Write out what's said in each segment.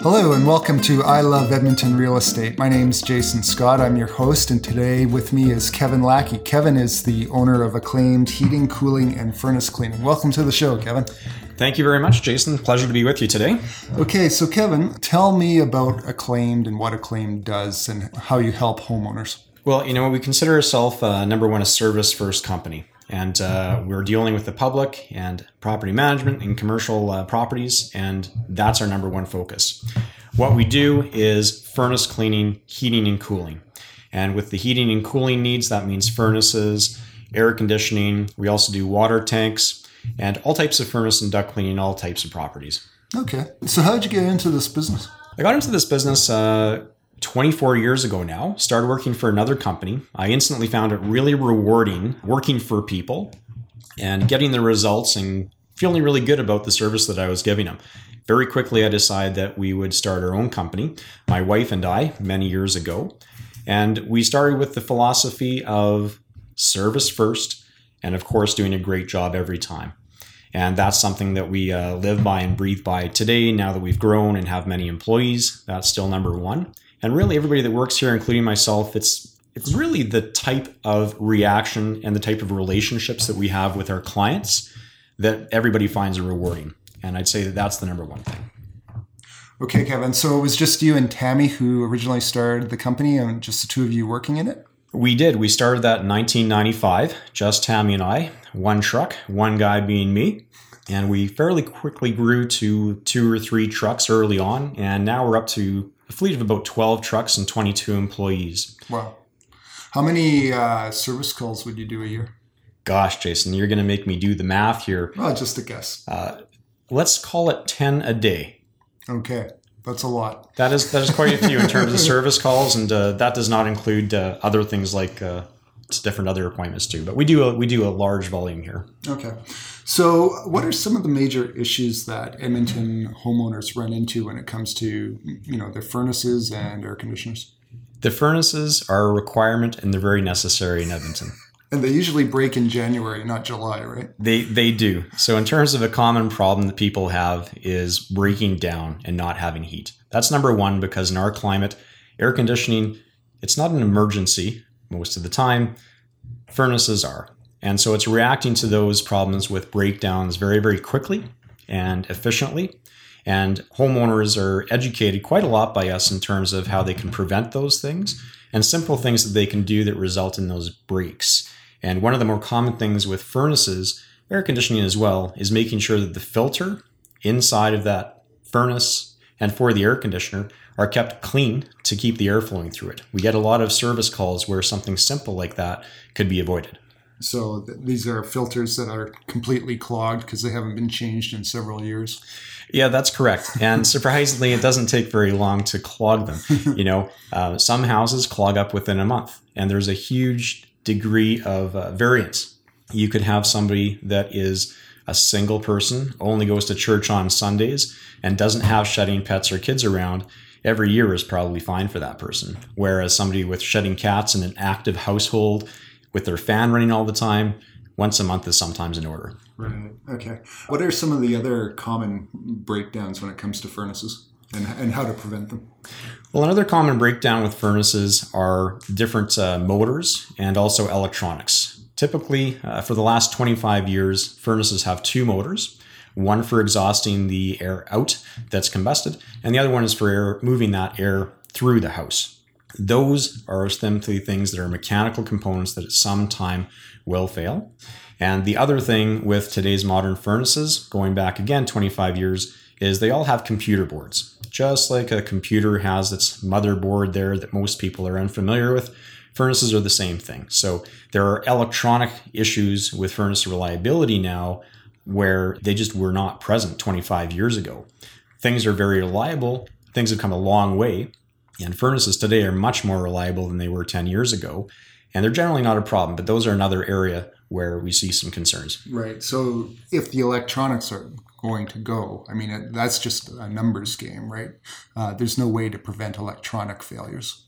Hello and welcome to I Love Edmonton Real Estate. My name's Jason Scott. I'm your host, and today with me is Kevin Lackey. Kevin is the owner of Acclaimed Heating, Cooling, and Furnace Cleaning. Welcome to the show, Kevin. Thank you very much, Jason. Pleasure to be with you today. Okay, so Kevin, tell me about Acclaimed and what Acclaimed does and how you help homeowners. Well, you know, we consider ourselves uh, number one a service first company and uh, we're dealing with the public and property management and commercial uh, properties, and that's our number one focus. What we do is furnace cleaning, heating, and cooling. And with the heating and cooling needs, that means furnaces, air conditioning. We also do water tanks and all types of furnace and duct cleaning, all types of properties. Okay. So, how did you get into this business? I got into this business uh, 24 years ago now, started working for another company. I instantly found it really rewarding working for people and getting the results and feeling really good about the service that I was giving them. Very quickly, I decided that we would start our own company, my wife and I, many years ago. And we started with the philosophy of service first, and of course, doing a great job every time. And that's something that we uh, live by and breathe by today. Now that we've grown and have many employees, that's still number one and really everybody that works here, including myself, it's it's really the type of reaction and the type of relationships that we have with our clients that everybody finds are rewarding. And I'd say that that's the number one thing. Okay, Kevin. So it was just you and Tammy who originally started the company and just the two of you working in it? We did. We started that in 1995, just Tammy and I, one truck, one guy being me. And we fairly quickly grew to two or three trucks early on. And now we're up to a fleet of about 12 trucks and 22 employees. Wow. How many uh, service calls would you do a year? Gosh, Jason, you're going to make me do the math here. Well, just a guess. Uh, let's call it 10 a day. Okay. That's a lot. That is that is quite a few in terms of service calls, and uh, that does not include uh, other things like uh, different other appointments too. But we do a, we do a large volume here. Okay. So, what are some of the major issues that Edmonton homeowners run into when it comes to, you know, their furnaces and air conditioners? The furnaces are a requirement and they're very necessary in Edmonton. And they usually break in January, not July, right? They they do. So in terms of a common problem that people have is breaking down and not having heat. That's number 1 because in our climate, air conditioning it's not an emergency most of the time. Furnaces are. And so it's reacting to those problems with breakdowns very, very quickly and efficiently. And homeowners are educated quite a lot by us in terms of how they can prevent those things and simple things that they can do that result in those breaks. And one of the more common things with furnaces, air conditioning as well, is making sure that the filter inside of that furnace and for the air conditioner are kept clean to keep the air flowing through it. We get a lot of service calls where something simple like that could be avoided. So th- these are filters that are completely clogged because they haven't been changed in several years. Yeah, that's correct. And surprisingly, it doesn't take very long to clog them. You know, uh, some houses clog up within a month, and there's a huge degree of uh, variance. You could have somebody that is a single person, only goes to church on Sundays, and doesn't have shedding pets or kids around. Every year is probably fine for that person. Whereas somebody with shedding cats in an active household with their fan running all the time, once a month is sometimes in order. Right. Okay. What are some of the other common breakdowns when it comes to furnaces and, and how to prevent them? Well, another common breakdown with furnaces are different uh, motors and also electronics. Typically, uh, for the last 25 years, furnaces have two motors one for exhausting the air out that's combusted, and the other one is for air, moving that air through the house. Those are simply things that are mechanical components that at some time will fail. And the other thing with today's modern furnaces, going back again 25 years, is they all have computer boards. Just like a computer has its motherboard there that most people are unfamiliar with, furnaces are the same thing. So there are electronic issues with furnace reliability now where they just were not present 25 years ago. Things are very reliable, things have come a long way, and furnaces today are much more reliable than they were 10 years ago. And they're generally not a problem, but those are another area where we see some concerns. Right. So if the electronics are going to go, I mean, that's just a numbers game, right? Uh, there's no way to prevent electronic failures.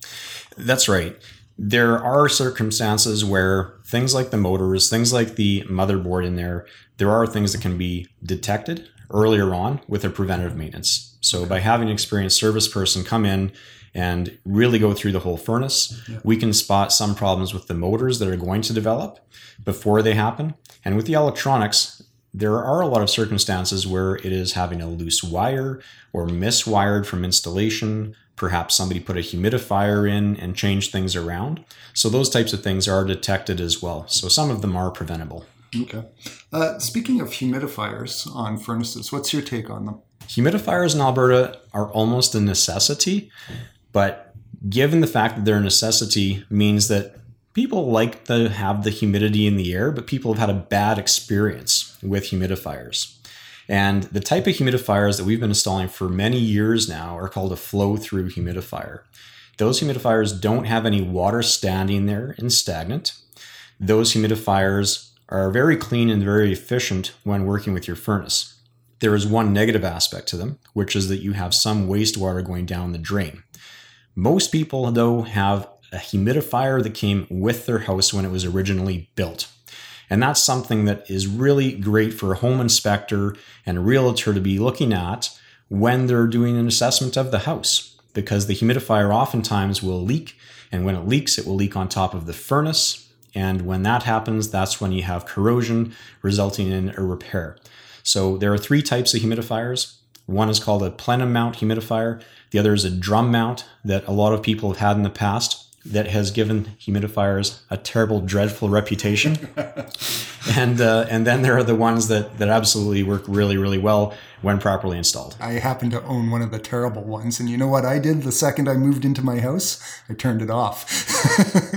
That's right. There are circumstances where things like the motors, things like the motherboard in there, there are things that can be detected earlier on with a preventative maintenance So by having an experienced service person come in and really go through the whole furnace, Yeah. we can spot some problems with the motors that are going to develop before they happen. And with the electronics, there are a lot of circumstances where it is having a loose wire or miswired from installation. Perhaps somebody put a humidifier in and changed things around. So those types of things are detected as well. So some of them are preventable. Okay. Uh, speaking of humidifiers on furnaces, what's your take on them? Humidifiers in Alberta are almost a necessity, but given the fact that they're a necessity means that people like to have the humidity in the air, but people have had a bad experience with humidifiers. And the type of humidifiers that we've been installing for many years now are called a flow through humidifier. Those humidifiers don't have any water standing there and stagnant. Those humidifiers are very clean and very efficient when working with your furnace. There is one negative aspect to them, which is that you have some wastewater going down the drain. Most people, though, have a humidifier that came with their house when it was originally built. And that's something that is really great for a home inspector and a realtor to be looking at when they're doing an assessment of the house. Because the humidifier oftentimes will leak, and when it leaks, it will leak on top of the furnace. And when that happens, that's when you have corrosion resulting in a repair. So there are three types of humidifiers. One is called a plenum mount humidifier. The other is a drum mount that a lot of people have had in the past that has given humidifiers a terrible, dreadful reputation. and uh, and then there are the ones that that absolutely work really, really well when properly installed. I happen to own one of the terrible ones, and you know what I did the second I moved into my house? I turned it off.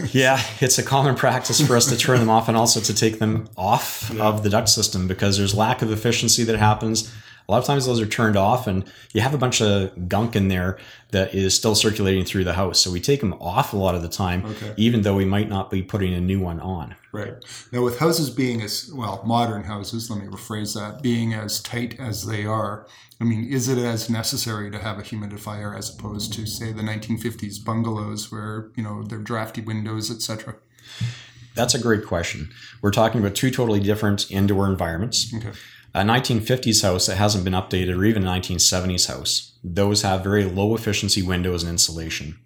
Yeah, it's a common practice for us to turn them off and also to take them off of the duct system because there's lack of efficiency that happens. A lot of times those are turned off and you have a bunch of gunk in there that is still circulating through the house. So we take them off a lot of the time, Okay. even though we might not be putting a new one on. Right. Now, with houses being as well, modern houses, let me rephrase that, being as tight as they are, I mean, is it as necessary to have a humidifier as opposed to, say, the 1950s bungalows where, you know, they're drafty windows, etc.? That's a great question. We're talking about two totally different indoor environments. Okay. A 1950s house that hasn't been updated, or even a 1970s house, those have very low efficiency windows and insulation.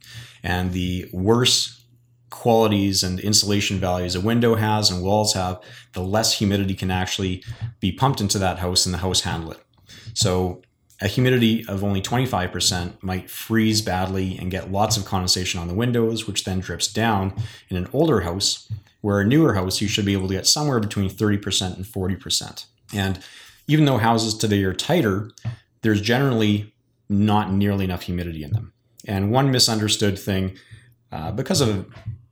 And the worse qualities and insulation values a window has and walls have, the less humidity can actually be pumped into that house and the house handle it. So a humidity of only 25% might freeze badly and get lots of condensation on the windows, which then drips down. In an older house, where a newer house, you should be able to get somewhere between 30% and 40%. And even though houses today are tighter, there's generally not nearly enough humidity in them. And one misunderstood thing, uh, because of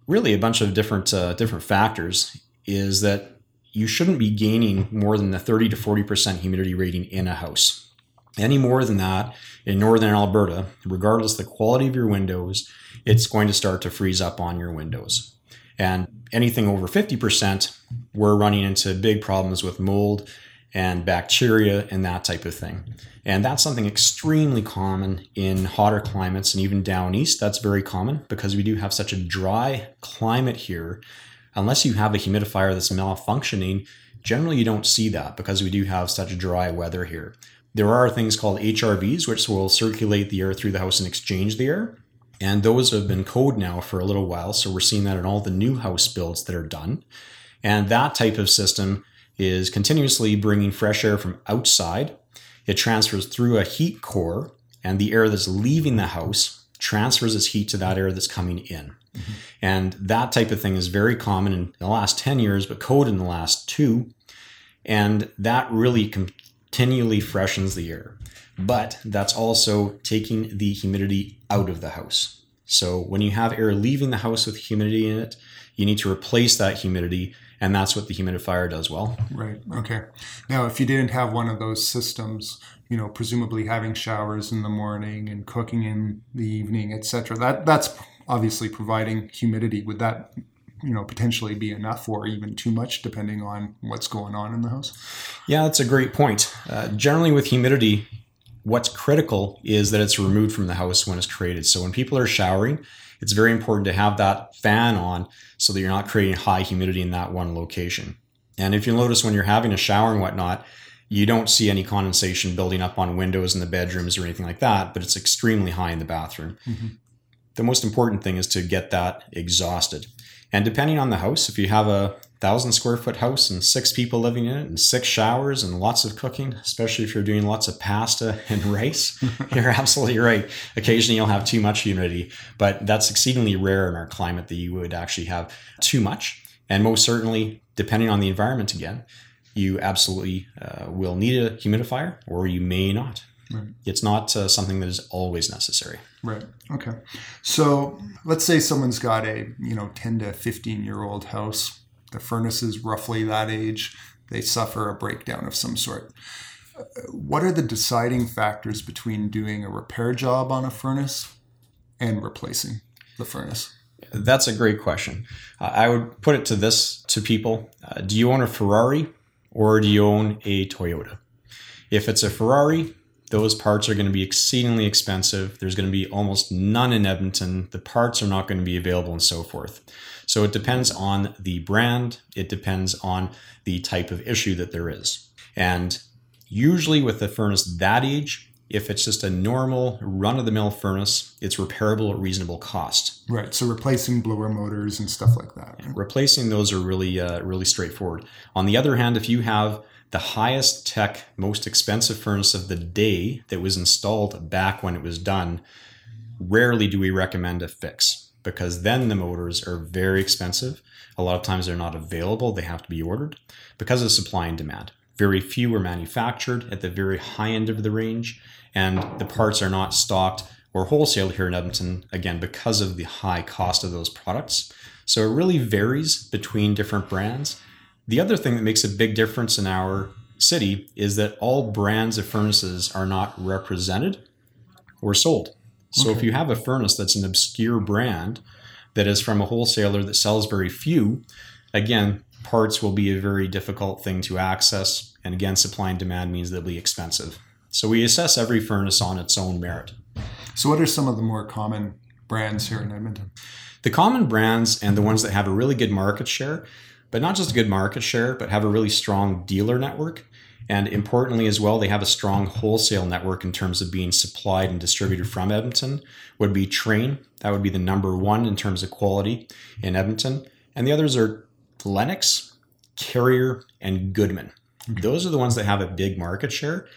really a bunch of different uh, different factors, is that you shouldn't be gaining more than the 30 to 40% humidity rating in a house. Any more than that in northern Alberta, regardless of the quality of your windows, it's going to start to freeze up on your windows. And anything over 50%, we're running into big problems with mold and bacteria and that type of thing. And that's something extremely common in hotter climates and even down east. That's very common because we do have such a dry climate here. Unless you have a humidifier that's malfunctioning, generally you don't see that because we do have such dry weather here. There are things called HRVs, which will circulate the air through the house and exchange the air. And those have been code now for a little while. So we're seeing that in all the new house builds that are done. And that type of system is continuously bringing fresh air from outside. It transfers through a heat core, and the air that's leaving the house transfers its heat to that air that's coming in. Mm-hmm. And that type of thing is very common in the last 10 years, but code in the last two. And that really continually freshens the air. But that's also taking the humidity out of the house. So when you have air leaving the house with humidity in it, you need to replace that humidity, and that's what the humidifier does well. Right. Okay. Now, if you didn't have one of those systems, you know, presumably having showers in the morning and cooking in the evening, etc., that that's obviously providing humidity. Would that, you know, potentially be enough or even too much, depending on what's going on in the house? Yeah, that's a great point. Uh, generally, with humidity, what's critical is that it's removed from the house when it's created. So when people are showering, it's very important to have that fan on so that you're not creating high humidity in that one location. And if you notice when you're having a shower and whatnot, You don't see any condensation building up on windows in the bedrooms or anything like that, but it's extremely high in the bathroom. Mm-hmm. The most important thing is to get that exhausted. And depending on the house, if you have a thousand square foot house and six people living in it and six showers and lots of cooking, especially if you're doing lots of pasta and rice, you're absolutely right. Occasionally you'll have too much humidity, but that's exceedingly rare in our climate that you would actually have too much. And most certainly, depending on the environment again, you absolutely uh, will need a humidifier or you may not. Right. It's not uh, something that is always necessary. Right. Okay. So let's say someone's got a you know 10 to 15 year old house. The furnace is roughly that age. They suffer a breakdown of some sort. What are the deciding factors between doing a repair job on a furnace and replacing the furnace? That's a great question. Uh, I would put it to this to people uh, Do you own a Ferrari or do you own a Toyota? If it's a Ferrari, those parts are going to be exceedingly expensive. There's going to be almost none in Edmonton. The parts are not going to be available and so forth. So it depends on the brand, it depends on the type of issue that there is. And usually with a furnace that age, if it's just a normal run of the mill furnace, it's repairable at reasonable cost. Right. So replacing blower motors and stuff like that. right? Replacing those are really uh, really straightforward. On the other hand, if you have the highest tech, most expensive furnace of the day that was installed back when it was done, rarely do we recommend a fix because then the motors are very expensive. A lot of times they're not available, they have to be ordered because of supply and demand. Very few are manufactured at the very high end of the range, and the parts are not stocked or wholesale here in Edmonton, again, because of the high cost of those products. So it really varies between different brands. The other thing that makes a big difference in our city is that all brands of furnaces are not represented or sold. So if you have a furnace that's an obscure brand that is from a wholesaler that sells very few, again, parts will be a very difficult thing to access. And again, supply and demand means they'll be expensive. So we assess every furnace on its own merit. So what are some of the more common brands here in Edmonton? The common brands and the ones that have a really good market share, but not just a good market share, but have a really strong dealer network. And importantly, as well, they have a strong wholesale network in terms of being supplied and distributed from Edmonton, would be Trane. That would be the number one in terms of quality in Edmonton. And the others are Lennox, Carrier, and Goodman. Those are the ones that have a big market share.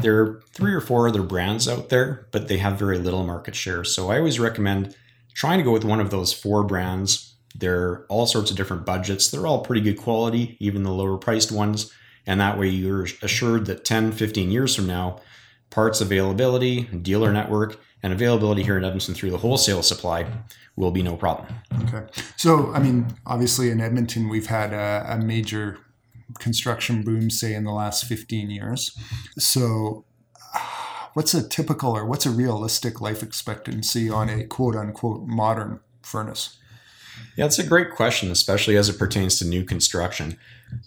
There are three or four other brands out there, but they have very little market share. So I always recommend trying to go with one of those four brands. They're all sorts of different budgets. They're all pretty good quality, even the lower priced ones. And that way you're assured that 10, 15 years from now, parts availability, dealer network, and availability here in Edmonton through the wholesale supply will be no problem. Okay. So, I mean, obviously in Edmonton, we've had a, a major construction boom, say, in the last 15 years. So, what's a typical or what's a realistic life expectancy on a quote unquote modern furnace? Yeah, it's a great question, especially as it pertains to new construction.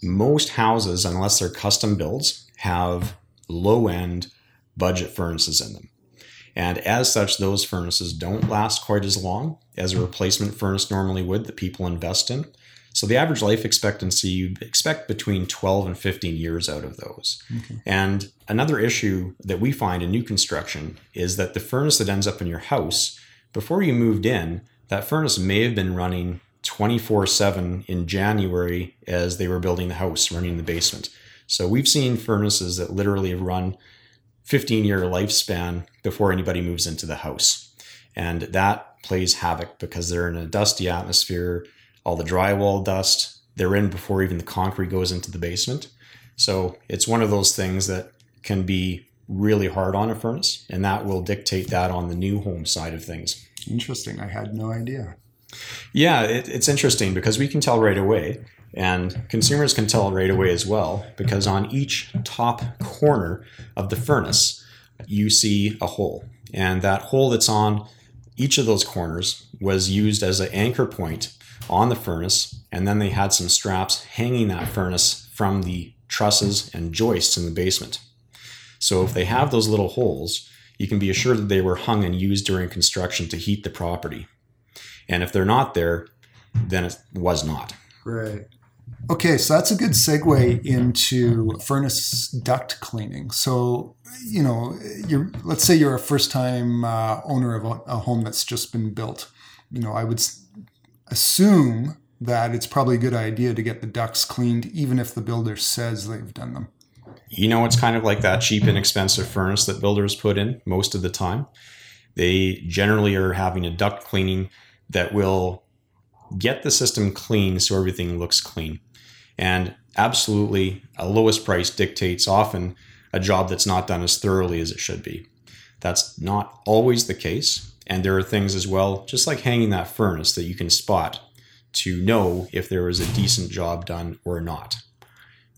Most houses, unless they're custom builds, have low end budget furnaces in them. And as such, those furnaces don't last quite as long as a replacement furnace normally would that people invest in. So the average life expectancy, you expect between 12 and 15 years out of those. Okay. And another issue that we find in new construction is that the furnace that ends up in your house, before you moved in, that furnace may have been running 24 7 in January as they were building the house, running the basement. So we've seen furnaces that literally have run 15 year lifespan before anybody moves into the house. And that plays havoc because they're in a dusty atmosphere, all the drywall dust, they're in before even the concrete goes into the basement. So it's one of those things that can be really hard on a furnace, and that will dictate that on the new home side of things. Interesting. I had no idea. Yeah, it, it's interesting because we can tell right away, and consumers can tell right away as well, because on each top corner of the furnace, you see a hole. And that hole that's on each of those corners was used as an anchor point on the furnace, and then they had some straps hanging that furnace from the trusses and joists in the basement. So if they have those little holes, you can be assured that they were hung and used during construction to heat the property. And if they're not there, then it was not. Right. Okay, so that's a good segue into furnace duct cleaning. So, you know, you're let's say you're a first-time uh, owner of a, a, home that's just been built. You know, I would assume that it's probably a good idea to get the ducts cleaned, even if the builder says they've done them. You know, it's kind of like that cheap and expensive furnace that builders put in most of the time. They generally are having a duct cleaning that will get the system clean so everything looks clean. And absolutely, a lowest price dictates often a job that's not done as thoroughly as it should be. That's not always the case. And there are things as well, just like hanging that furnace, that you can spot to know if there was a decent job done or not.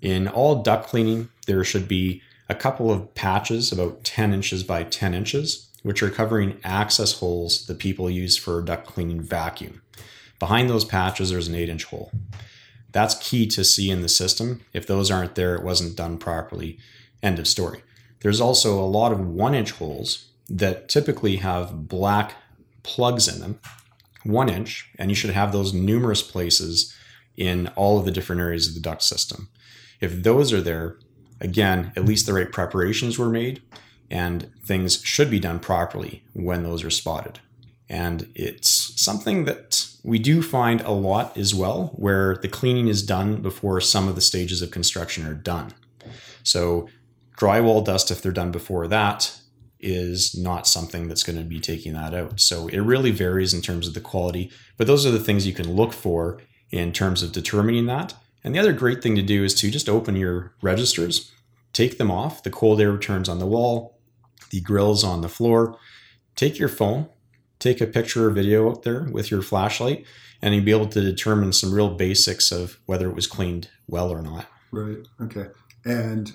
In all duct cleaning, there should be a couple of patches about 10 inches by 10 inches, which are covering access holes that people use for duct cleaning vacuum. Behind those patches, there's an 8 inch hole. That's key to see in the system. If those aren't there, it wasn't done properly. End of story. There's also a lot of 1 inch holes that typically have black plugs in them one inch, and you should have those numerous places in all of the different areas of the duct system. If those are there, again, at least the right preparations were made, and things should be done properly when those are spotted. And it's something that we do find a lot as well, where the cleaning is done before some of the stages of construction are done. So, drywall dust, if they're done before that, is not something that's going to be taking that out. So it really varies in terms of the quality, but those are the things you can look for in terms of determining that. And the other great thing to do is to just open your registers, take them off, the cold air returns on the wall, the grills on the floor. Take your phone, take a picture or video out there with your flashlight, and you'll be able to determine some real basics of whether it was cleaned well or not. Right. Okay. And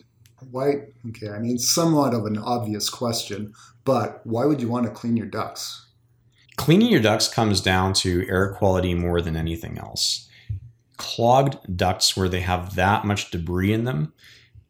why okay i mean somewhat of an obvious question but why would you want to clean your ducts cleaning your ducts comes down to air quality more than anything else clogged ducts where they have that much debris in them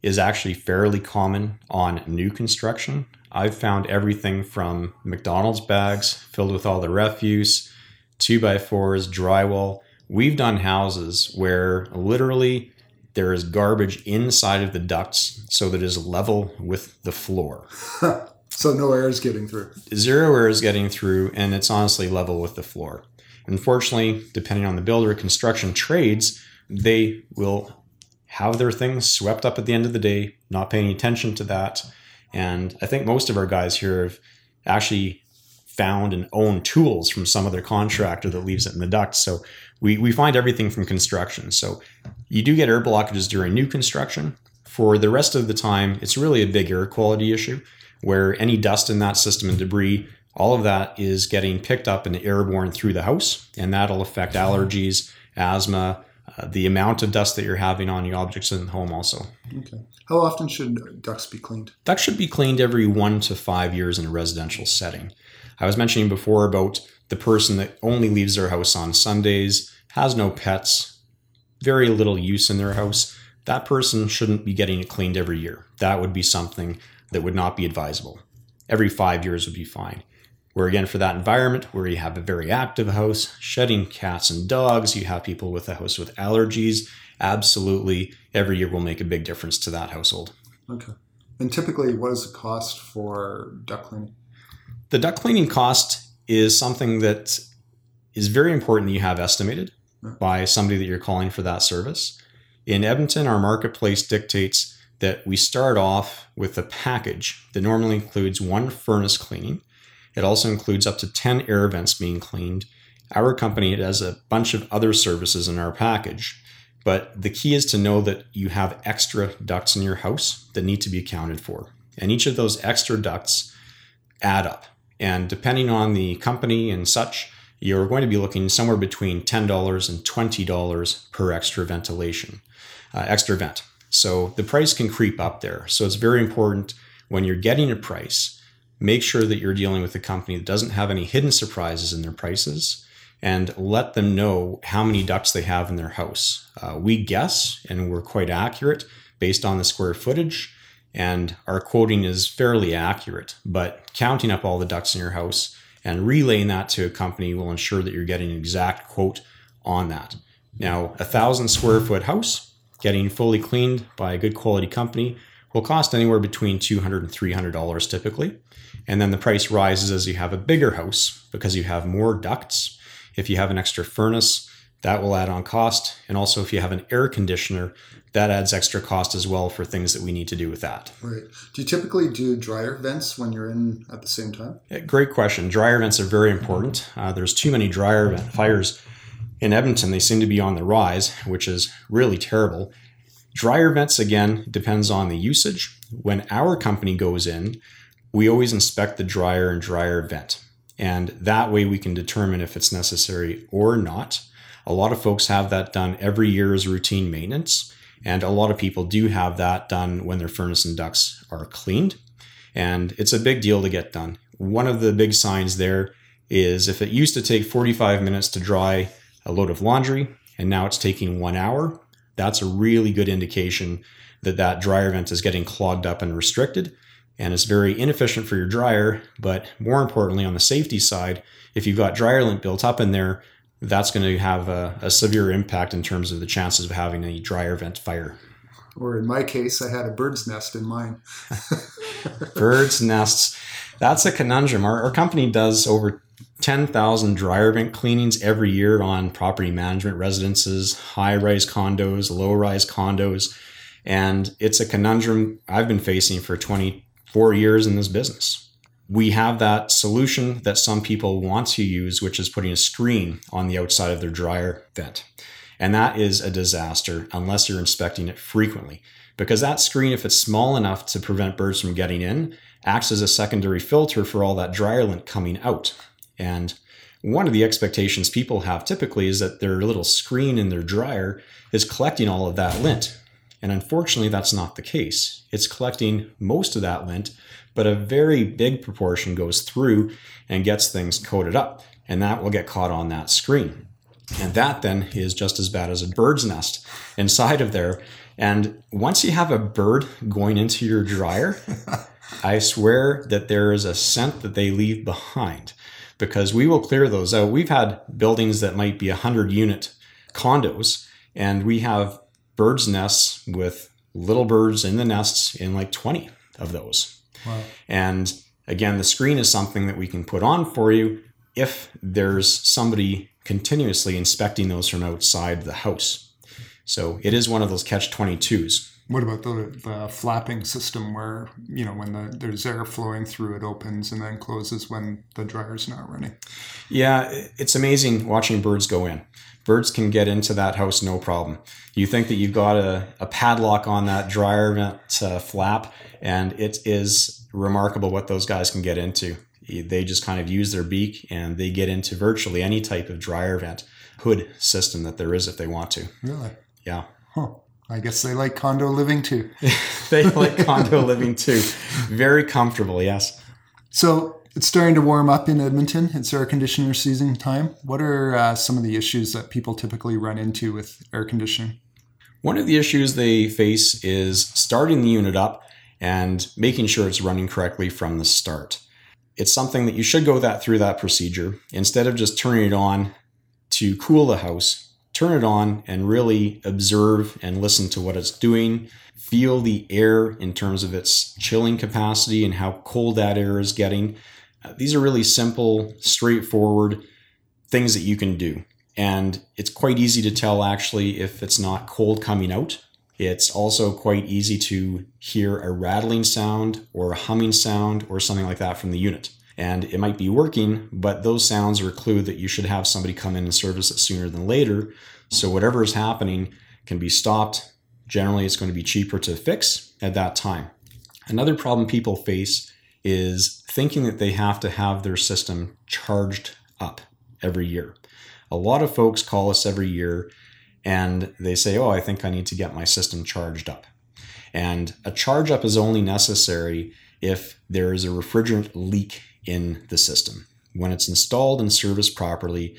is actually fairly common on new construction i've found everything from mcdonald's bags filled with all the refuse 2 by 4s drywall we've done houses where literally there is garbage inside of the ducts so that it is level with the floor. so no air is getting through. Zero air is getting through, and it's honestly level with the floor. Unfortunately, depending on the builder, construction trades, they will have their things swept up at the end of the day, not paying attention to that. And I think most of our guys here have actually found and own tools from some other contractor that leaves it in the duct. So we, we find everything from construction. So you do get air blockages during new construction. For the rest of the time, it's really a big air quality issue where any dust in that system and debris, all of that is getting picked up and airborne through the house, and that'll affect allergies, asthma, uh, the amount of dust that you're having on your objects in the home also. Okay. How often should ducts be cleaned? Ducts should be cleaned every one to five years in a residential setting. I was mentioning before about the person that only leaves their house on Sundays, has no pets, very little use in their house, that person shouldn't be getting it cleaned every year. That would be something that would not be advisable. Every five years would be fine. Where again, for that environment where you have a very active house, shedding cats and dogs, you have people with a house with allergies, absolutely every year will make a big difference to that household. Okay. And typically, what is the cost for duct cleaning? The duct cleaning cost is something that is very important that you have estimated by somebody that you're calling for that service. In Edmonton, our marketplace dictates that we start off with a package that normally includes one furnace cleaning. It also includes up to 10 air vents being cleaned. Our company has a bunch of other services in our package, but the key is to know that you have extra ducts in your house that need to be accounted for. And each of those extra ducts add up. And depending on the company and such, you're going to be looking somewhere between $10 and $20 per extra ventilation, uh, extra vent. So the price can creep up there. So it's very important when you're getting a price, make sure that you're dealing with a company that doesn't have any hidden surprises in their prices and let them know how many ducts they have in their house. Uh, we guess, and we're quite accurate based on the square footage, and our quoting is fairly accurate, but counting up all the ducts in your house and relaying that to a company will ensure that you're getting an exact quote on that. Now, a thousand square foot house getting fully cleaned by a good quality company will cost anywhere between $200 and $300 typically. And then the price rises as you have a bigger house because you have more ducts. If you have an extra furnace, that will add on cost. And also, if you have an air conditioner, that adds extra cost as well for things that we need to do with that. Right. Do you typically do dryer vents when you're in at the same time? Great question. Dryer vents are very important. Uh, there's too many dryer vent fires in Edmonton. They seem to be on the rise, which is really terrible. Dryer vents, again, depends on the usage. When our company goes in, we always inspect the dryer and dryer vent. And that way we can determine if it's necessary or not. A lot of folks have that done every year as routine maintenance. And a lot of people do have that done when their furnace and ducts are cleaned. And it's a big deal to get done. One of the big signs there is if it used to take 45 minutes to dry a load of laundry and now it's taking one hour, that's a really good indication that that dryer vent is getting clogged up and restricted. And it's very inefficient for your dryer. But more importantly, on the safety side, if you've got dryer lint built up in there, that's going to have a, a, severe impact in terms of the chances of having a dryer vent fire. Or in my case, I had a bird's nest in mine. bird's nests. That's a conundrum. Our, our company does over 10,000 dryer vent cleanings every year on property management residences, high rise condos, low rise condos. And it's a conundrum I've been facing for 24 years in this business we have that solution that some people want to use, which is putting a screen on the outside of their dryer vent. And that is a disaster unless you're inspecting it frequently. Because that screen, if it's small enough to prevent birds from getting in, acts as a secondary filter for all that dryer lint coming out. And one of the expectations people have typically is that their little screen in their dryer is collecting all of that lint. And unfortunately, that's not the case. It's collecting most of that lint but a very big proportion goes through and gets things coated up, and that will get caught on that screen. And that then is just as bad as a bird's nest inside of there. And once you have a bird going into your dryer, I swear that there is a scent that they leave behind because we will clear those out. We've had buildings that might be 100 unit condos, and we have birds' nests with little birds in the nests in like 20 of those. Wow. And again, the screen is something that we can put on for you if there's somebody continuously inspecting those from outside the house. So it is one of those catch 22s. What about the, the flapping system where, you know, when the, there's air flowing through, it opens and then closes when the dryer's not running? Yeah, it's amazing watching birds go in. Birds can get into that house no problem. You think that you've got a, a padlock on that dryer vent uh, flap, and it is remarkable what those guys can get into. They just kind of use their beak and they get into virtually any type of dryer vent hood system that there is if they want to. Really? Yeah. Huh. I guess they like condo living too. they like condo living too. Very comfortable, yes. So it's starting to warm up in Edmonton. It's air conditioner season time. What are uh, some of the issues that people typically run into with air conditioning? One of the issues they face is starting the unit up and making sure it's running correctly from the start. It's something that you should go that through that procedure instead of just turning it on to cool the house. Turn it on and really observe and listen to what it's doing. Feel the air in terms of its chilling capacity and how cold that air is getting. Uh, these are really simple, straightforward things that you can do. And it's quite easy to tell actually if it's not cold coming out it's also quite easy to hear a rattling sound or a humming sound or something like that from the unit. And it might be working, but those sounds are a clue that you should have somebody come in and service it sooner than later. So whatever is happening can be stopped. Generally, it's going to be cheaper to fix at that time. Another problem people face is thinking that they have to have their system charged up every year. A lot of folks call us every year and they say, oh, I think I need to get my system charged up. And a charge up is only necessary if there is a refrigerant leak in the system. When it's installed and serviced properly,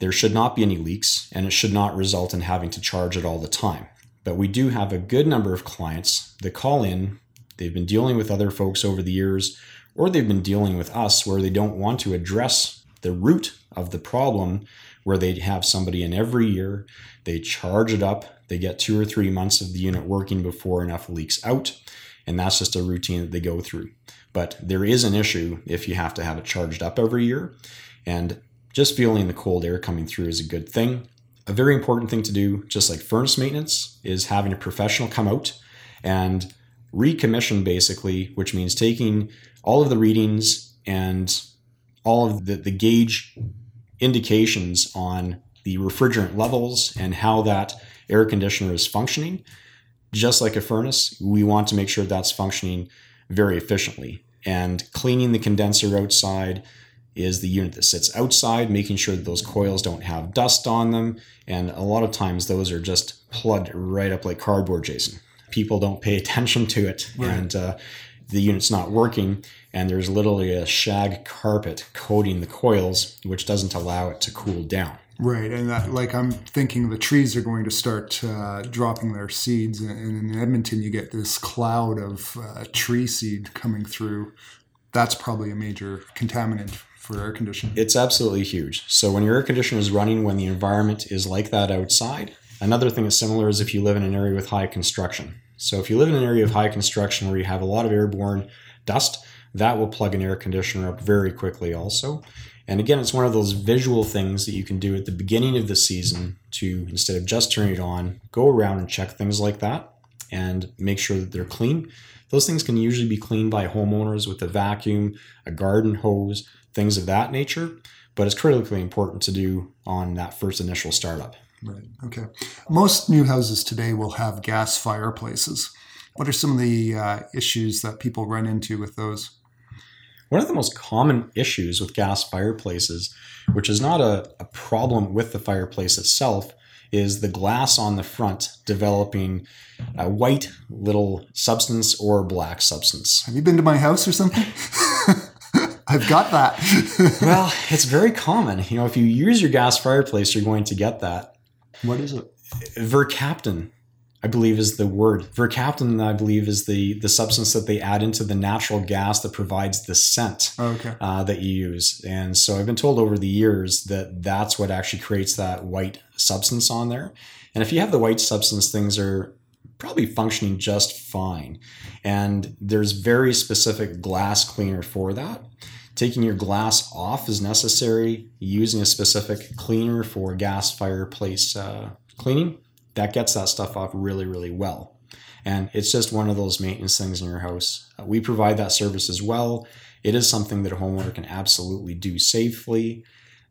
there should not be any leaks and it should not result in having to charge it all the time. But we do have a good number of clients that call in, they've been dealing with other folks over the years, or they've been dealing with us where they don't want to address the root of the problem where they have somebody in every year, they charge it up, they get two or three months of the unit working before enough leaks out, and that's just a routine that they go through. But there is an issue if you have to have it charged up every year, and just feeling the cold air coming through is a good thing. A very important thing to do, just like furnace maintenance, is having a professional come out and recommission basically, which means taking all of the readings and all of the, the gauge indications on the refrigerant levels and how that air conditioner is functioning. Just like a furnace, we want to make sure that's functioning very efficiently. And cleaning the condenser outside is the unit that sits outside, making sure that those coils don't have dust on them. And a lot of times those are just plugged right up like cardboard, Jason. People don't pay attention to it. Right. And uh, the unit's not working and there's literally a shag carpet coating the coils which doesn't allow it to cool down right and that like i'm thinking the trees are going to start uh, dropping their seeds and in edmonton you get this cloud of uh, tree seed coming through that's probably a major contaminant for air conditioning it's absolutely huge so when your air conditioner is running when the environment is like that outside another thing that's similar is if you live in an area with high construction so if you live in an area of high construction where you have a lot of airborne dust, that will plug an air conditioner up very quickly also. And again, it's one of those visual things that you can do at the beginning of the season to, instead of just turning it on, go around and check things like that and make sure that they're clean. Those things can usually be cleaned by homeowners with a vacuum, a garden hose, things of that nature, but it's critically important to do on that first initial startup. Right. Okay. Most new houses today will have gas fireplaces. What are some of the uh, issues that people run into with those? One of the most common issues with gas fireplaces, which is not a, a problem with the fireplace itself, is the glass on the front developing a white little substance or black substance. Have you been to my house or something? I've got that. well, it's very common. You know, if you use your gas fireplace, you're going to get that. What is it? Mercaptan, I believe, is the word. Mercaptan, I believe, is the the substance that they add into the natural gas that provides the scent oh, okay. uh, that you use. And so I've been told over the years that that's what actually creates that white substance on there. And if you have the white substance, things are probably functioning just fine. And there's very specific glass cleaner for that. Taking your glass off is necessary. Using a specific cleaner for gas fireplace uh, cleaning, that gets that stuff off really, really well. And it's just one of those maintenance things in your house. Uh, we provide that service as well. It is something that a homeowner can absolutely do safely.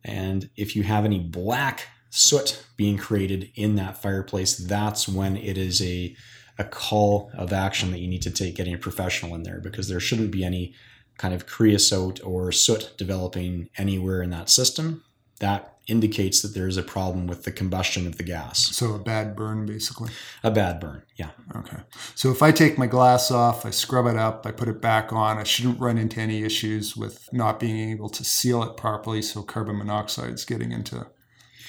And if you have any black soot being created in that fireplace, that's when it is a, a call of action that you need to take getting a professional in there because there shouldn't be any kind of creosote or soot developing anywhere in that system, that indicates that there is a problem with the combustion of the gas. So a bad burn, basically. A bad burn, yeah. Okay. So if I take my glass off, I scrub it up, I put it back on, I shouldn't run into any issues with not being able to seal it properly, so carbon monoxide is getting into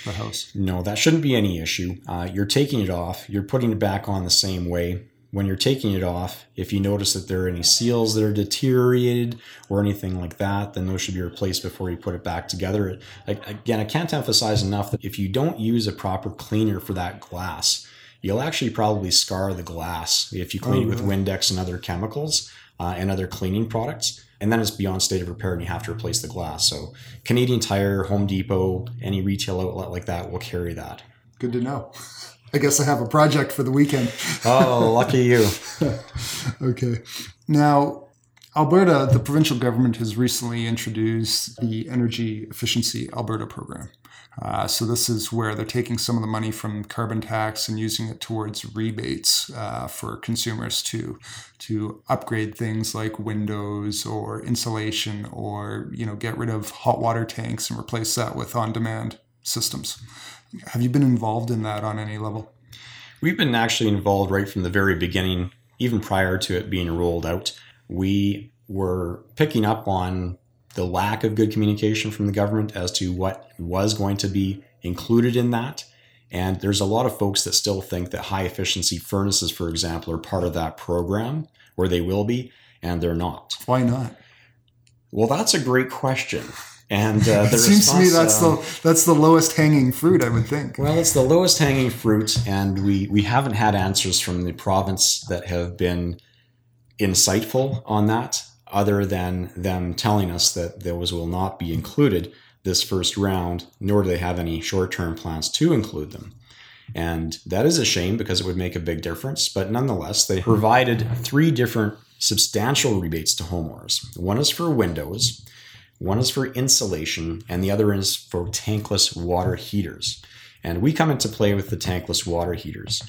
the house. No, that shouldn't be any issue. Uh, you're taking it off, you're putting it back on the same way when you're taking it off, if you notice that there are any seals that are deteriorated or anything like that, then those should be replaced before you put it back together. Again, I can't emphasize enough that if you don't use a proper cleaner for that glass, you'll actually probably scar the glass if you clean oh, it with Windex and other chemicals uh, and other cleaning products. And then it's beyond state of repair and you have to replace the glass. So, Canadian Tire, Home Depot, any retail outlet like that will carry that. Good to know. I guess I have a project for the weekend. Oh, lucky you. okay. Now, Alberta, the provincial government has recently introduced the Energy Efficiency Alberta program. Uh, so this is where they're taking some of the money from carbon tax and using it towards rebates uh, for consumers to to upgrade things like windows or insulation or you know get rid of hot water tanks and replace that with on-demand systems. Have you been involved in that on any level? We've been actually involved right from the very beginning, even prior to it being rolled out. We were picking up on the lack of good communication from the government as to what was going to be included in that. And there's a lot of folks that still think that high efficiency furnaces, for example, are part of that program, or they will be, and they're not. Why not? Well, that's a great question. And uh, it seems to me that's um, the that's the lowest hanging fruit, I would think. Well, it's the lowest hanging fruit, and we we haven't had answers from the province that have been insightful on that, other than them telling us that those will not be included this first round, nor do they have any short term plans to include them. And that is a shame because it would make a big difference. But nonetheless, they provided three different substantial rebates to homeowners. One is for windows, one is for insulation, and the other is for tankless water heaters. And we come into play with the tankless water heaters.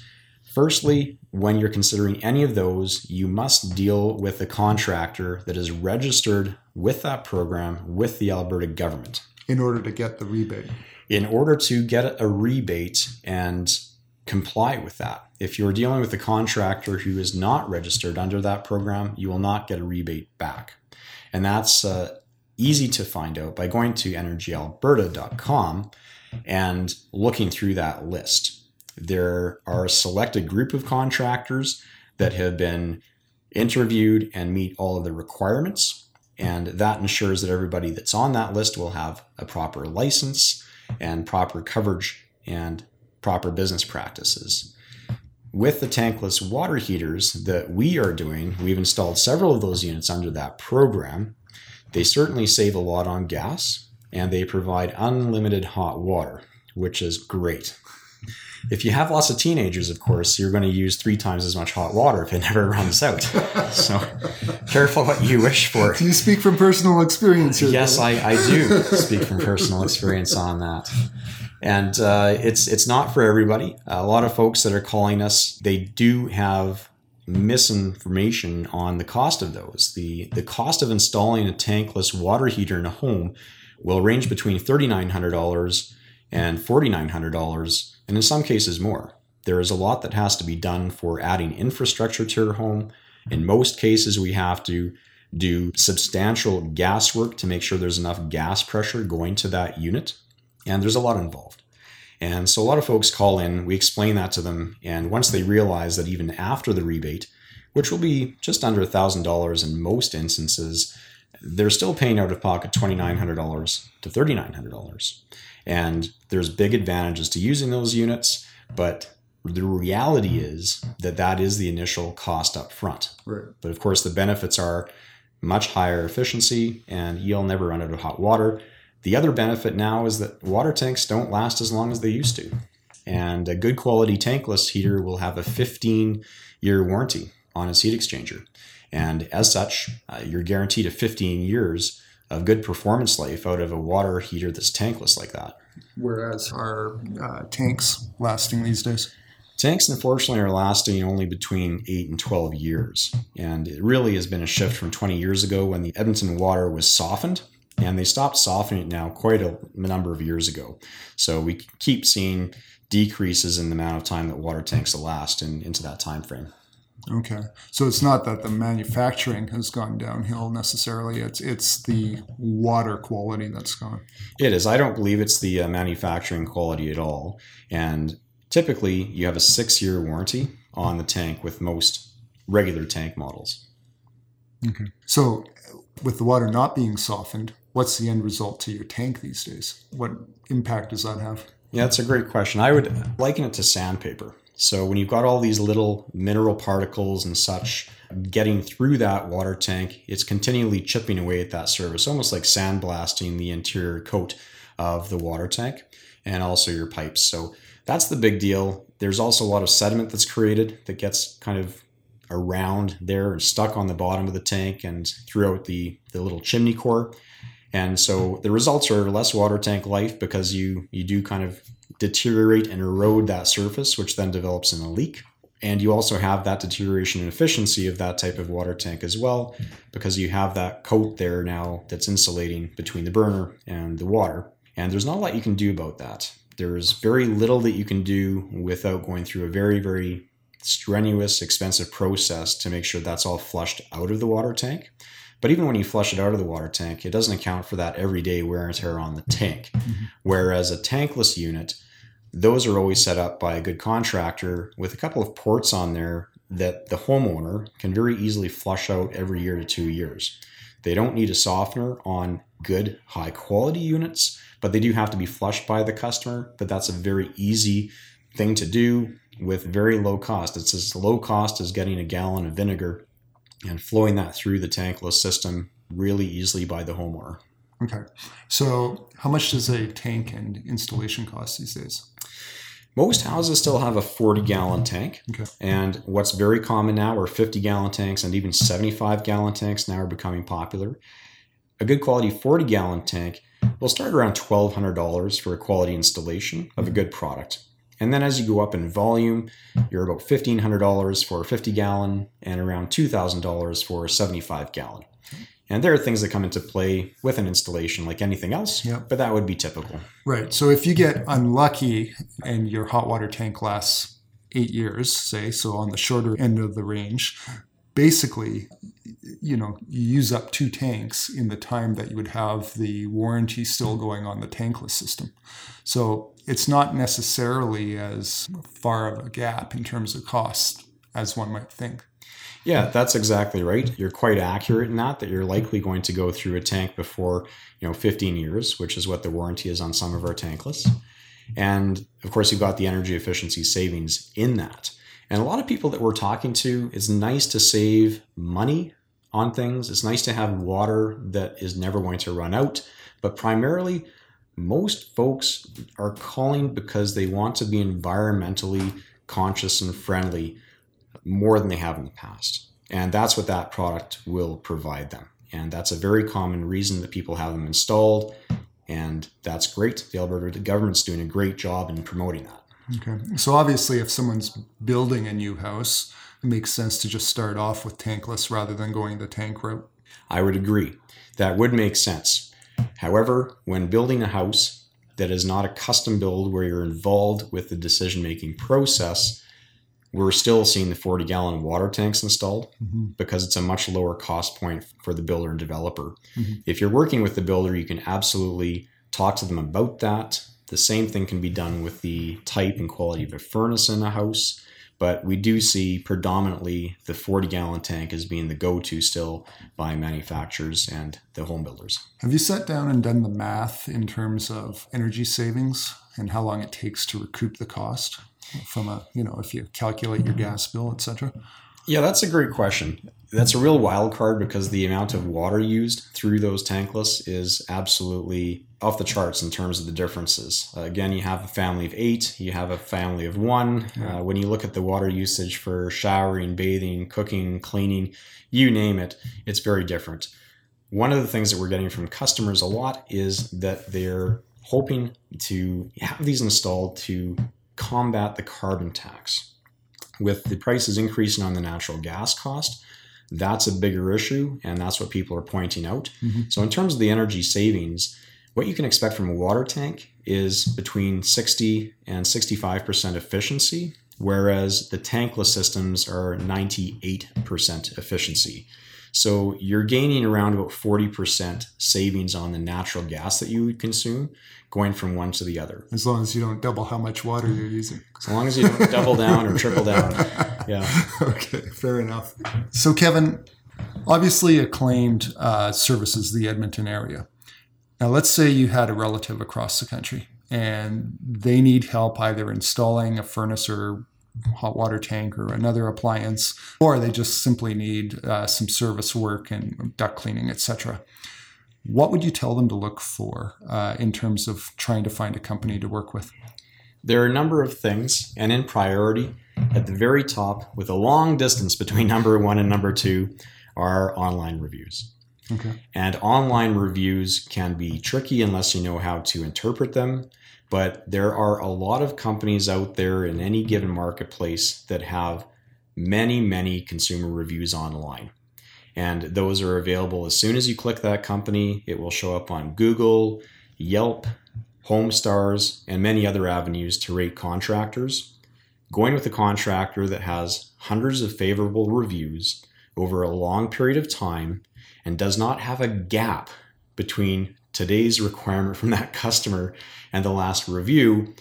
Firstly, when you're considering any of those, you must deal with a contractor that is registered with that program with the Alberta government. In order to get the rebate. In order to get a rebate and comply with that. If you're dealing with a contractor who is not registered under that program, you will not get a rebate back. And that's uh, easy to find out by going to energyalberta.com and looking through that list. There are a selected group of contractors that have been interviewed and meet all of the requirements. And that ensures that everybody that's on that list will have a proper license and proper coverage and proper business practices. With the tankless water heaters that we are doing, we've installed several of those units under that program. They certainly save a lot on gas and they provide unlimited hot water, which is great. If you have lots of teenagers, of course, you're going to use three times as much hot water if it never runs out. So careful what you wish for. Do you speak from personal experience here? Yes, I, I do speak from personal experience on that. And uh, it's it's not for everybody. A lot of folks that are calling us, they do have misinformation on the cost of those. The, the cost of installing a tankless water heater in a home will range between $3,900 and $4,900, and in some cases more. There is a lot that has to be done for adding infrastructure to your home. In most cases, we have to do substantial gas work to make sure there's enough gas pressure going to that unit, and there's a lot involved. And so a lot of folks call in, we explain that to them, and once they realize that even after the rebate, which will be just under $1,000 in most instances, they're still paying out of pocket $2,900 to $3,900. And there's big advantages to using those units, but the reality is that that is the initial cost up front. Right. But of course, the benefits are much higher efficiency, and you'll never run out of hot water. The other benefit now is that water tanks don't last as long as they used to. And a good quality tankless heater will have a 15 year warranty on its heat exchanger. And as such, uh, you're guaranteed a 15 years of good performance life out of a water heater that's tankless like that. Whereas our uh, tanks lasting these days? Tanks, unfortunately, are lasting only between 8 and 12 years. And it really has been a shift from 20 years ago when the Edmonton water was softened and they stopped softening it now quite a number of years ago. So we keep seeing decreases in the amount of time that water tanks will last in, into that time frame. Okay, so it's not that the manufacturing has gone downhill necessarily. It's it's the water quality that's gone. It is. I don't believe it's the uh, manufacturing quality at all. And typically, you have a six-year warranty on the tank with most regular tank models. Okay. So, with the water not being softened, what's the end result to your tank these days? What impact does that have? Yeah, that's a great question. I would liken it to sandpaper. So when you've got all these little mineral particles and such getting through that water tank, it's continually chipping away at that surface, almost like sandblasting the interior coat of the water tank and also your pipes. So that's the big deal. There's also a lot of sediment that's created that gets kind of around there and stuck on the bottom of the tank and throughout the, the little chimney core. And so the results are less water tank life because you you do kind of deteriorate and erode that surface, which then develops in a leak. And you also have that deterioration in efficiency of that type of water tank as well, because you have that coat there now that's insulating between the burner and the water. And there's not a lot you can do about that. There's very little that you can do without going through a very, very strenuous, expensive process to make sure that's all flushed out of the water tank. But even when you flush it out of the water tank, it doesn't account for that everyday wear and tear on the tank. Mm-hmm. Whereas a tankless unit, those are always set up by a good contractor with a couple of ports on there that the homeowner can very easily flush out every year to two years. They don't need a softener on good, high quality units, but they do have to be flushed by the customer. But that's a very easy thing to do with very low cost. It's as low cost as getting a gallon of vinegar and flowing that through the tankless system really easily by the homeowner. Okay. So, how much does a tank and installation cost these days? Most houses still have a 40 gallon tank. Okay. And what's very common now are 50 gallon tanks and even 75 gallon tanks now are becoming popular. A good quality 40 gallon tank will start around $1,200 for a quality installation of a good product. And then as you go up in volume, you're about $1,500 for a 50 gallon and around $2,000 for a 75 gallon. And there are things that come into play with an installation like anything else, Yep. but that would be typical. Right. So, if you get unlucky and your hot water tank lasts eight years, say, so on the shorter end of the range, basically, you know, you use up two tanks in the time that you would have the warranty still going on the tankless system. So, it's not necessarily as far of a gap in terms of cost as one might think. Yeah, that's exactly right. You're quite accurate in that, that you're likely going to go through a tank before, you know, 15 years, which is what the warranty is on some of our tankless. And of course, you've got the energy efficiency savings in that. And a lot of people that we're talking to, it's nice to save money on things. It's nice to have water that is never going to run out. But primarily, most folks are calling because they want to be environmentally conscious and friendly more than they have in the past. And that's what that product will provide them. And that's a very common reason that people have them installed. And that's great. The Alberta government's doing a great job in promoting that. Okay. So obviously, if someone's building a new house, it makes sense to just start off with tankless rather than going the tank route. I would agree. That would make sense. However, when building a house that is not a custom build where you're involved with the decision making process, we're still seeing the 40 gallon water tanks installed Mhm. because it's a much lower cost point for the builder and developer. Mhm. If you're working with the builder, you can absolutely talk to them about that. The same thing can be done with the type and quality of a furnace in a house, but we do see predominantly the 40 gallon tank as being the go to still by manufacturers and the home builders. Have you sat down and done the math in terms of energy savings and how long it takes to recoup the cost from a, you know, if you calculate your mm-hmm. gas bill, et cetera? Yeah, that's a great question. That's a real wild card because the amount of water used through those tankless is absolutely off the charts in terms of the differences. Uh, again, you have a family of eight, you have a family of one. Uh, when you look at the water usage for showering, bathing, cooking, cleaning, you name it, it's very different. One of the things that we're getting from customers a lot is that they're hoping to have these installed to combat the carbon tax with the prices increasing on the natural gas cost, that's a bigger issue, and that's what people are pointing out. Mhm. So, in terms of the energy savings, what you can expect from a water tank is between 60 and 65% efficiency, whereas the tankless systems are 98% efficiency. So, you're gaining around about 40% savings on the natural gas that you would consume going from one to the other. As long as you don't double how much water you're using. So long as you don't double down or triple down. Yeah. okay, fair enough. So, Kevin, obviously acclaimed uh, services the Edmonton area. Now, let's say you had a relative across the country and they need help either installing a furnace or hot water tank or another appliance, or they just simply need uh, some service work and duct cleaning, etc. What would you tell them to look for uh, in terms of trying to find a company to work with? There are a number of things, and in priority, at the very top, with a long distance between number one and number two, are online reviews. Okay. And online reviews can be tricky unless you know how to interpret them. But there are a lot of companies out there in any given marketplace that have many, many consumer reviews online. And those are available as soon as you click that company. It will show up on Google, Yelp, Homestars, and many other avenues to rate contractors. Going with a contractor that has hundreds of favorable reviews over a long period of time and does not have a gap between today's requirement from that customer and the last review,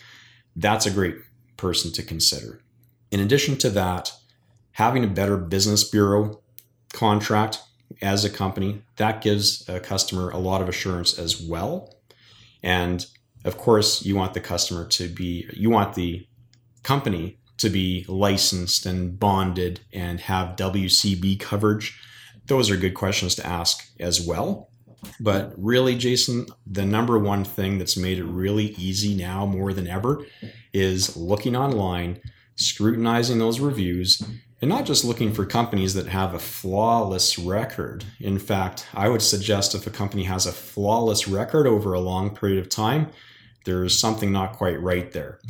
that's a great person to consider. In addition to that, having a better business bureau contract as a company, that gives a customer a lot of assurance as well. And of course, you want the customer to be, you want the company to be licensed and bonded and have WCB coverage. Those are good questions to ask as well. But really, Jason, the number one thing that's made it really easy now more than ever is looking online, scrutinizing those reviews, and not just looking for companies that have a flawless record. In fact, I would suggest if a company has a flawless record over a long period of time, there's something not quite right there.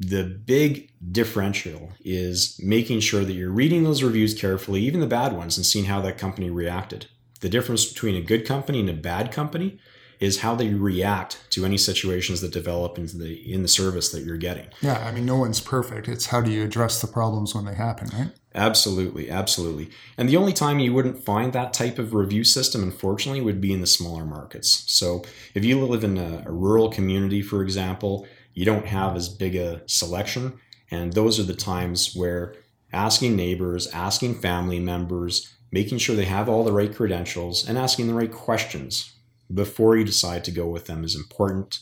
The big differential is making sure that you're reading those reviews carefully, even the bad ones, and seeing how that company reacted. The difference between a good company and a bad company is how they react to any situations that develop in the in the service that you're getting. Yeah, I mean no one's perfect. It's how do you address the problems when they happen, right? Absolutely, absolutely. And the only time you wouldn't find that type of review system, unfortunately, would be in the smaller markets. So if you live in a, a rural community, for example, you don't have as big a selection. And those are the times where asking neighbors, asking family members, making sure they have all the right credentials, and asking the right questions before you decide to go with them is important.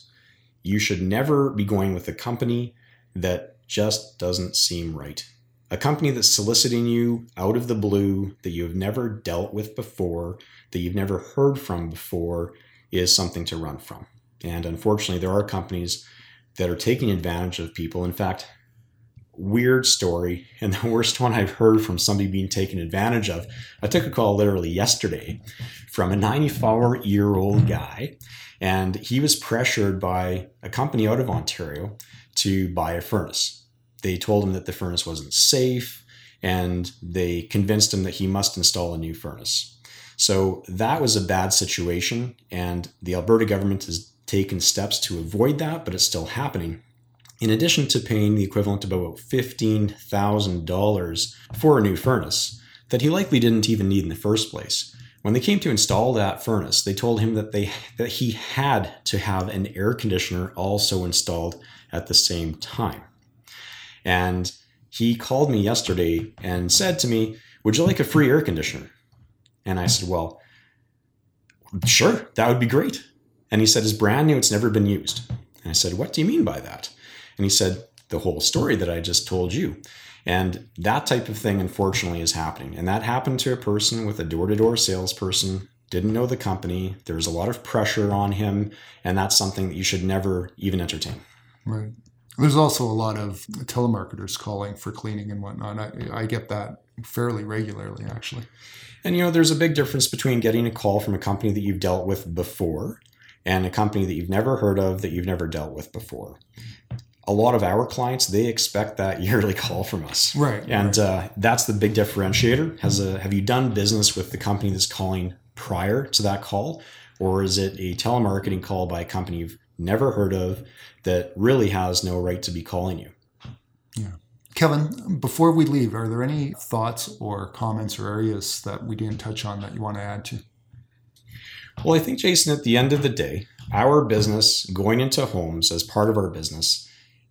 You should never be going with a company that just doesn't seem right. A company that's soliciting you out of the blue that you have never dealt with before, that you've never heard from before, is something to run from. And unfortunately, there are companies that are taking advantage of people. In fact, weird story and the worst one I've heard from somebody being taken advantage of. I took a call literally yesterday from a 94 year old guy, and he was pressured by a company out of Ontario to buy a furnace. They told him that the furnace wasn't safe, and they convinced him that he must install a new furnace. So that was a bad situation, and the Alberta government has taken steps to avoid that, but it's still happening in addition to paying the equivalent of about $15,000 for a new furnace that he likely didn't even need in the first place. When they came to install that furnace, they told him that they that he had to have an air conditioner also installed at the same time. And he called me yesterday and said to me, "Would you like a free air conditioner?" And I said, "Well, sure, that would be great." And he said, "It's brand new, it's never been used." And I said, "What do you mean by that?" And he said, the whole story that I just told you. And that type of thing, unfortunately, is happening. And that happened to a person with a door to door salesperson, didn't know the company. There's a lot of pressure on him. And that's something that you should never even entertain. Right. There's also a lot of telemarketers calling for cleaning and whatnot. I, I get that fairly regularly, actually. And you know, there's a big difference between getting a call from a company that you've dealt with before and a company that you've never heard of that you've never dealt with before a lot of our clients they expect that yearly call from us. Right and right. Uh, that's the big differentiator. Has a have you done business with the company that's calling prior to that call? Or is it a telemarketing call by a company you've never heard of that really has no right to be calling you? Yeah. Kevin before we leave are there any thoughts or comments or areas that we didn't touch on that you want to add to? Well i think jason at the end of the day our business going into homes as part of our business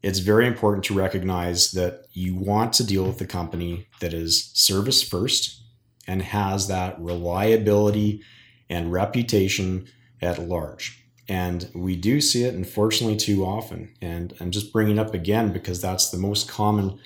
it's very important to recognize that you want to deal with a company that is service first and has that reliability and reputation at large. And we do see it, unfortunately, too often. And I'm just bringing up again because that's the most common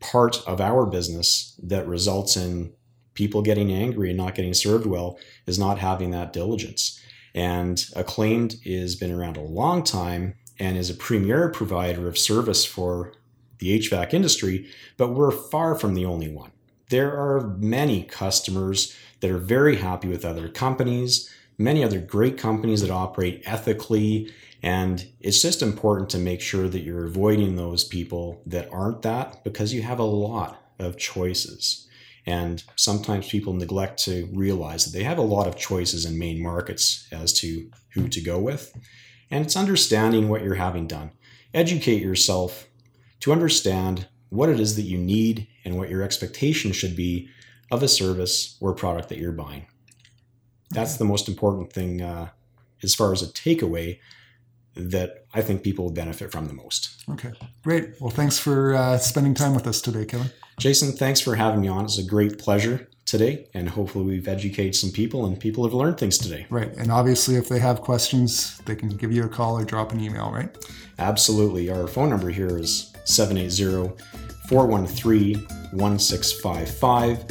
part of our business that results in people getting angry and not getting served well is not having that diligence. And Acclaimed has been around a long time and is a premier provider of service for the HVAC industry, but we're far from the only one. There are many customers that are very happy with other companies, many other great companies that operate ethically, and it's just important to make sure that you're avoiding those people that aren't that because you have a lot of choices. And sometimes people neglect to realize that they have a lot of choices in main markets as to who to go with and it's understanding what you're having done. Educate yourself to understand what it is that you need and what your expectation should be of a service or product that you're buying. That's the most important thing uh, as far as a takeaway that I think people will benefit from the most. Okay, great. Well, thanks for uh, spending time with us today, Kevin. Jason, thanks for having me on. It's a great pleasure today, and hopefully we've educated some people and people have learned things today. Right. And obviously, if they have questions, they can give you a call or drop an email, right? Absolutely. Our phone number here is 780 413 1655,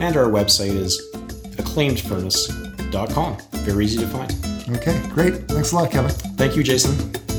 and our website is acclaimedfurnace.com. Very easy to find. Okay, great. Thanks a lot, Kevin. Thank you, Jason.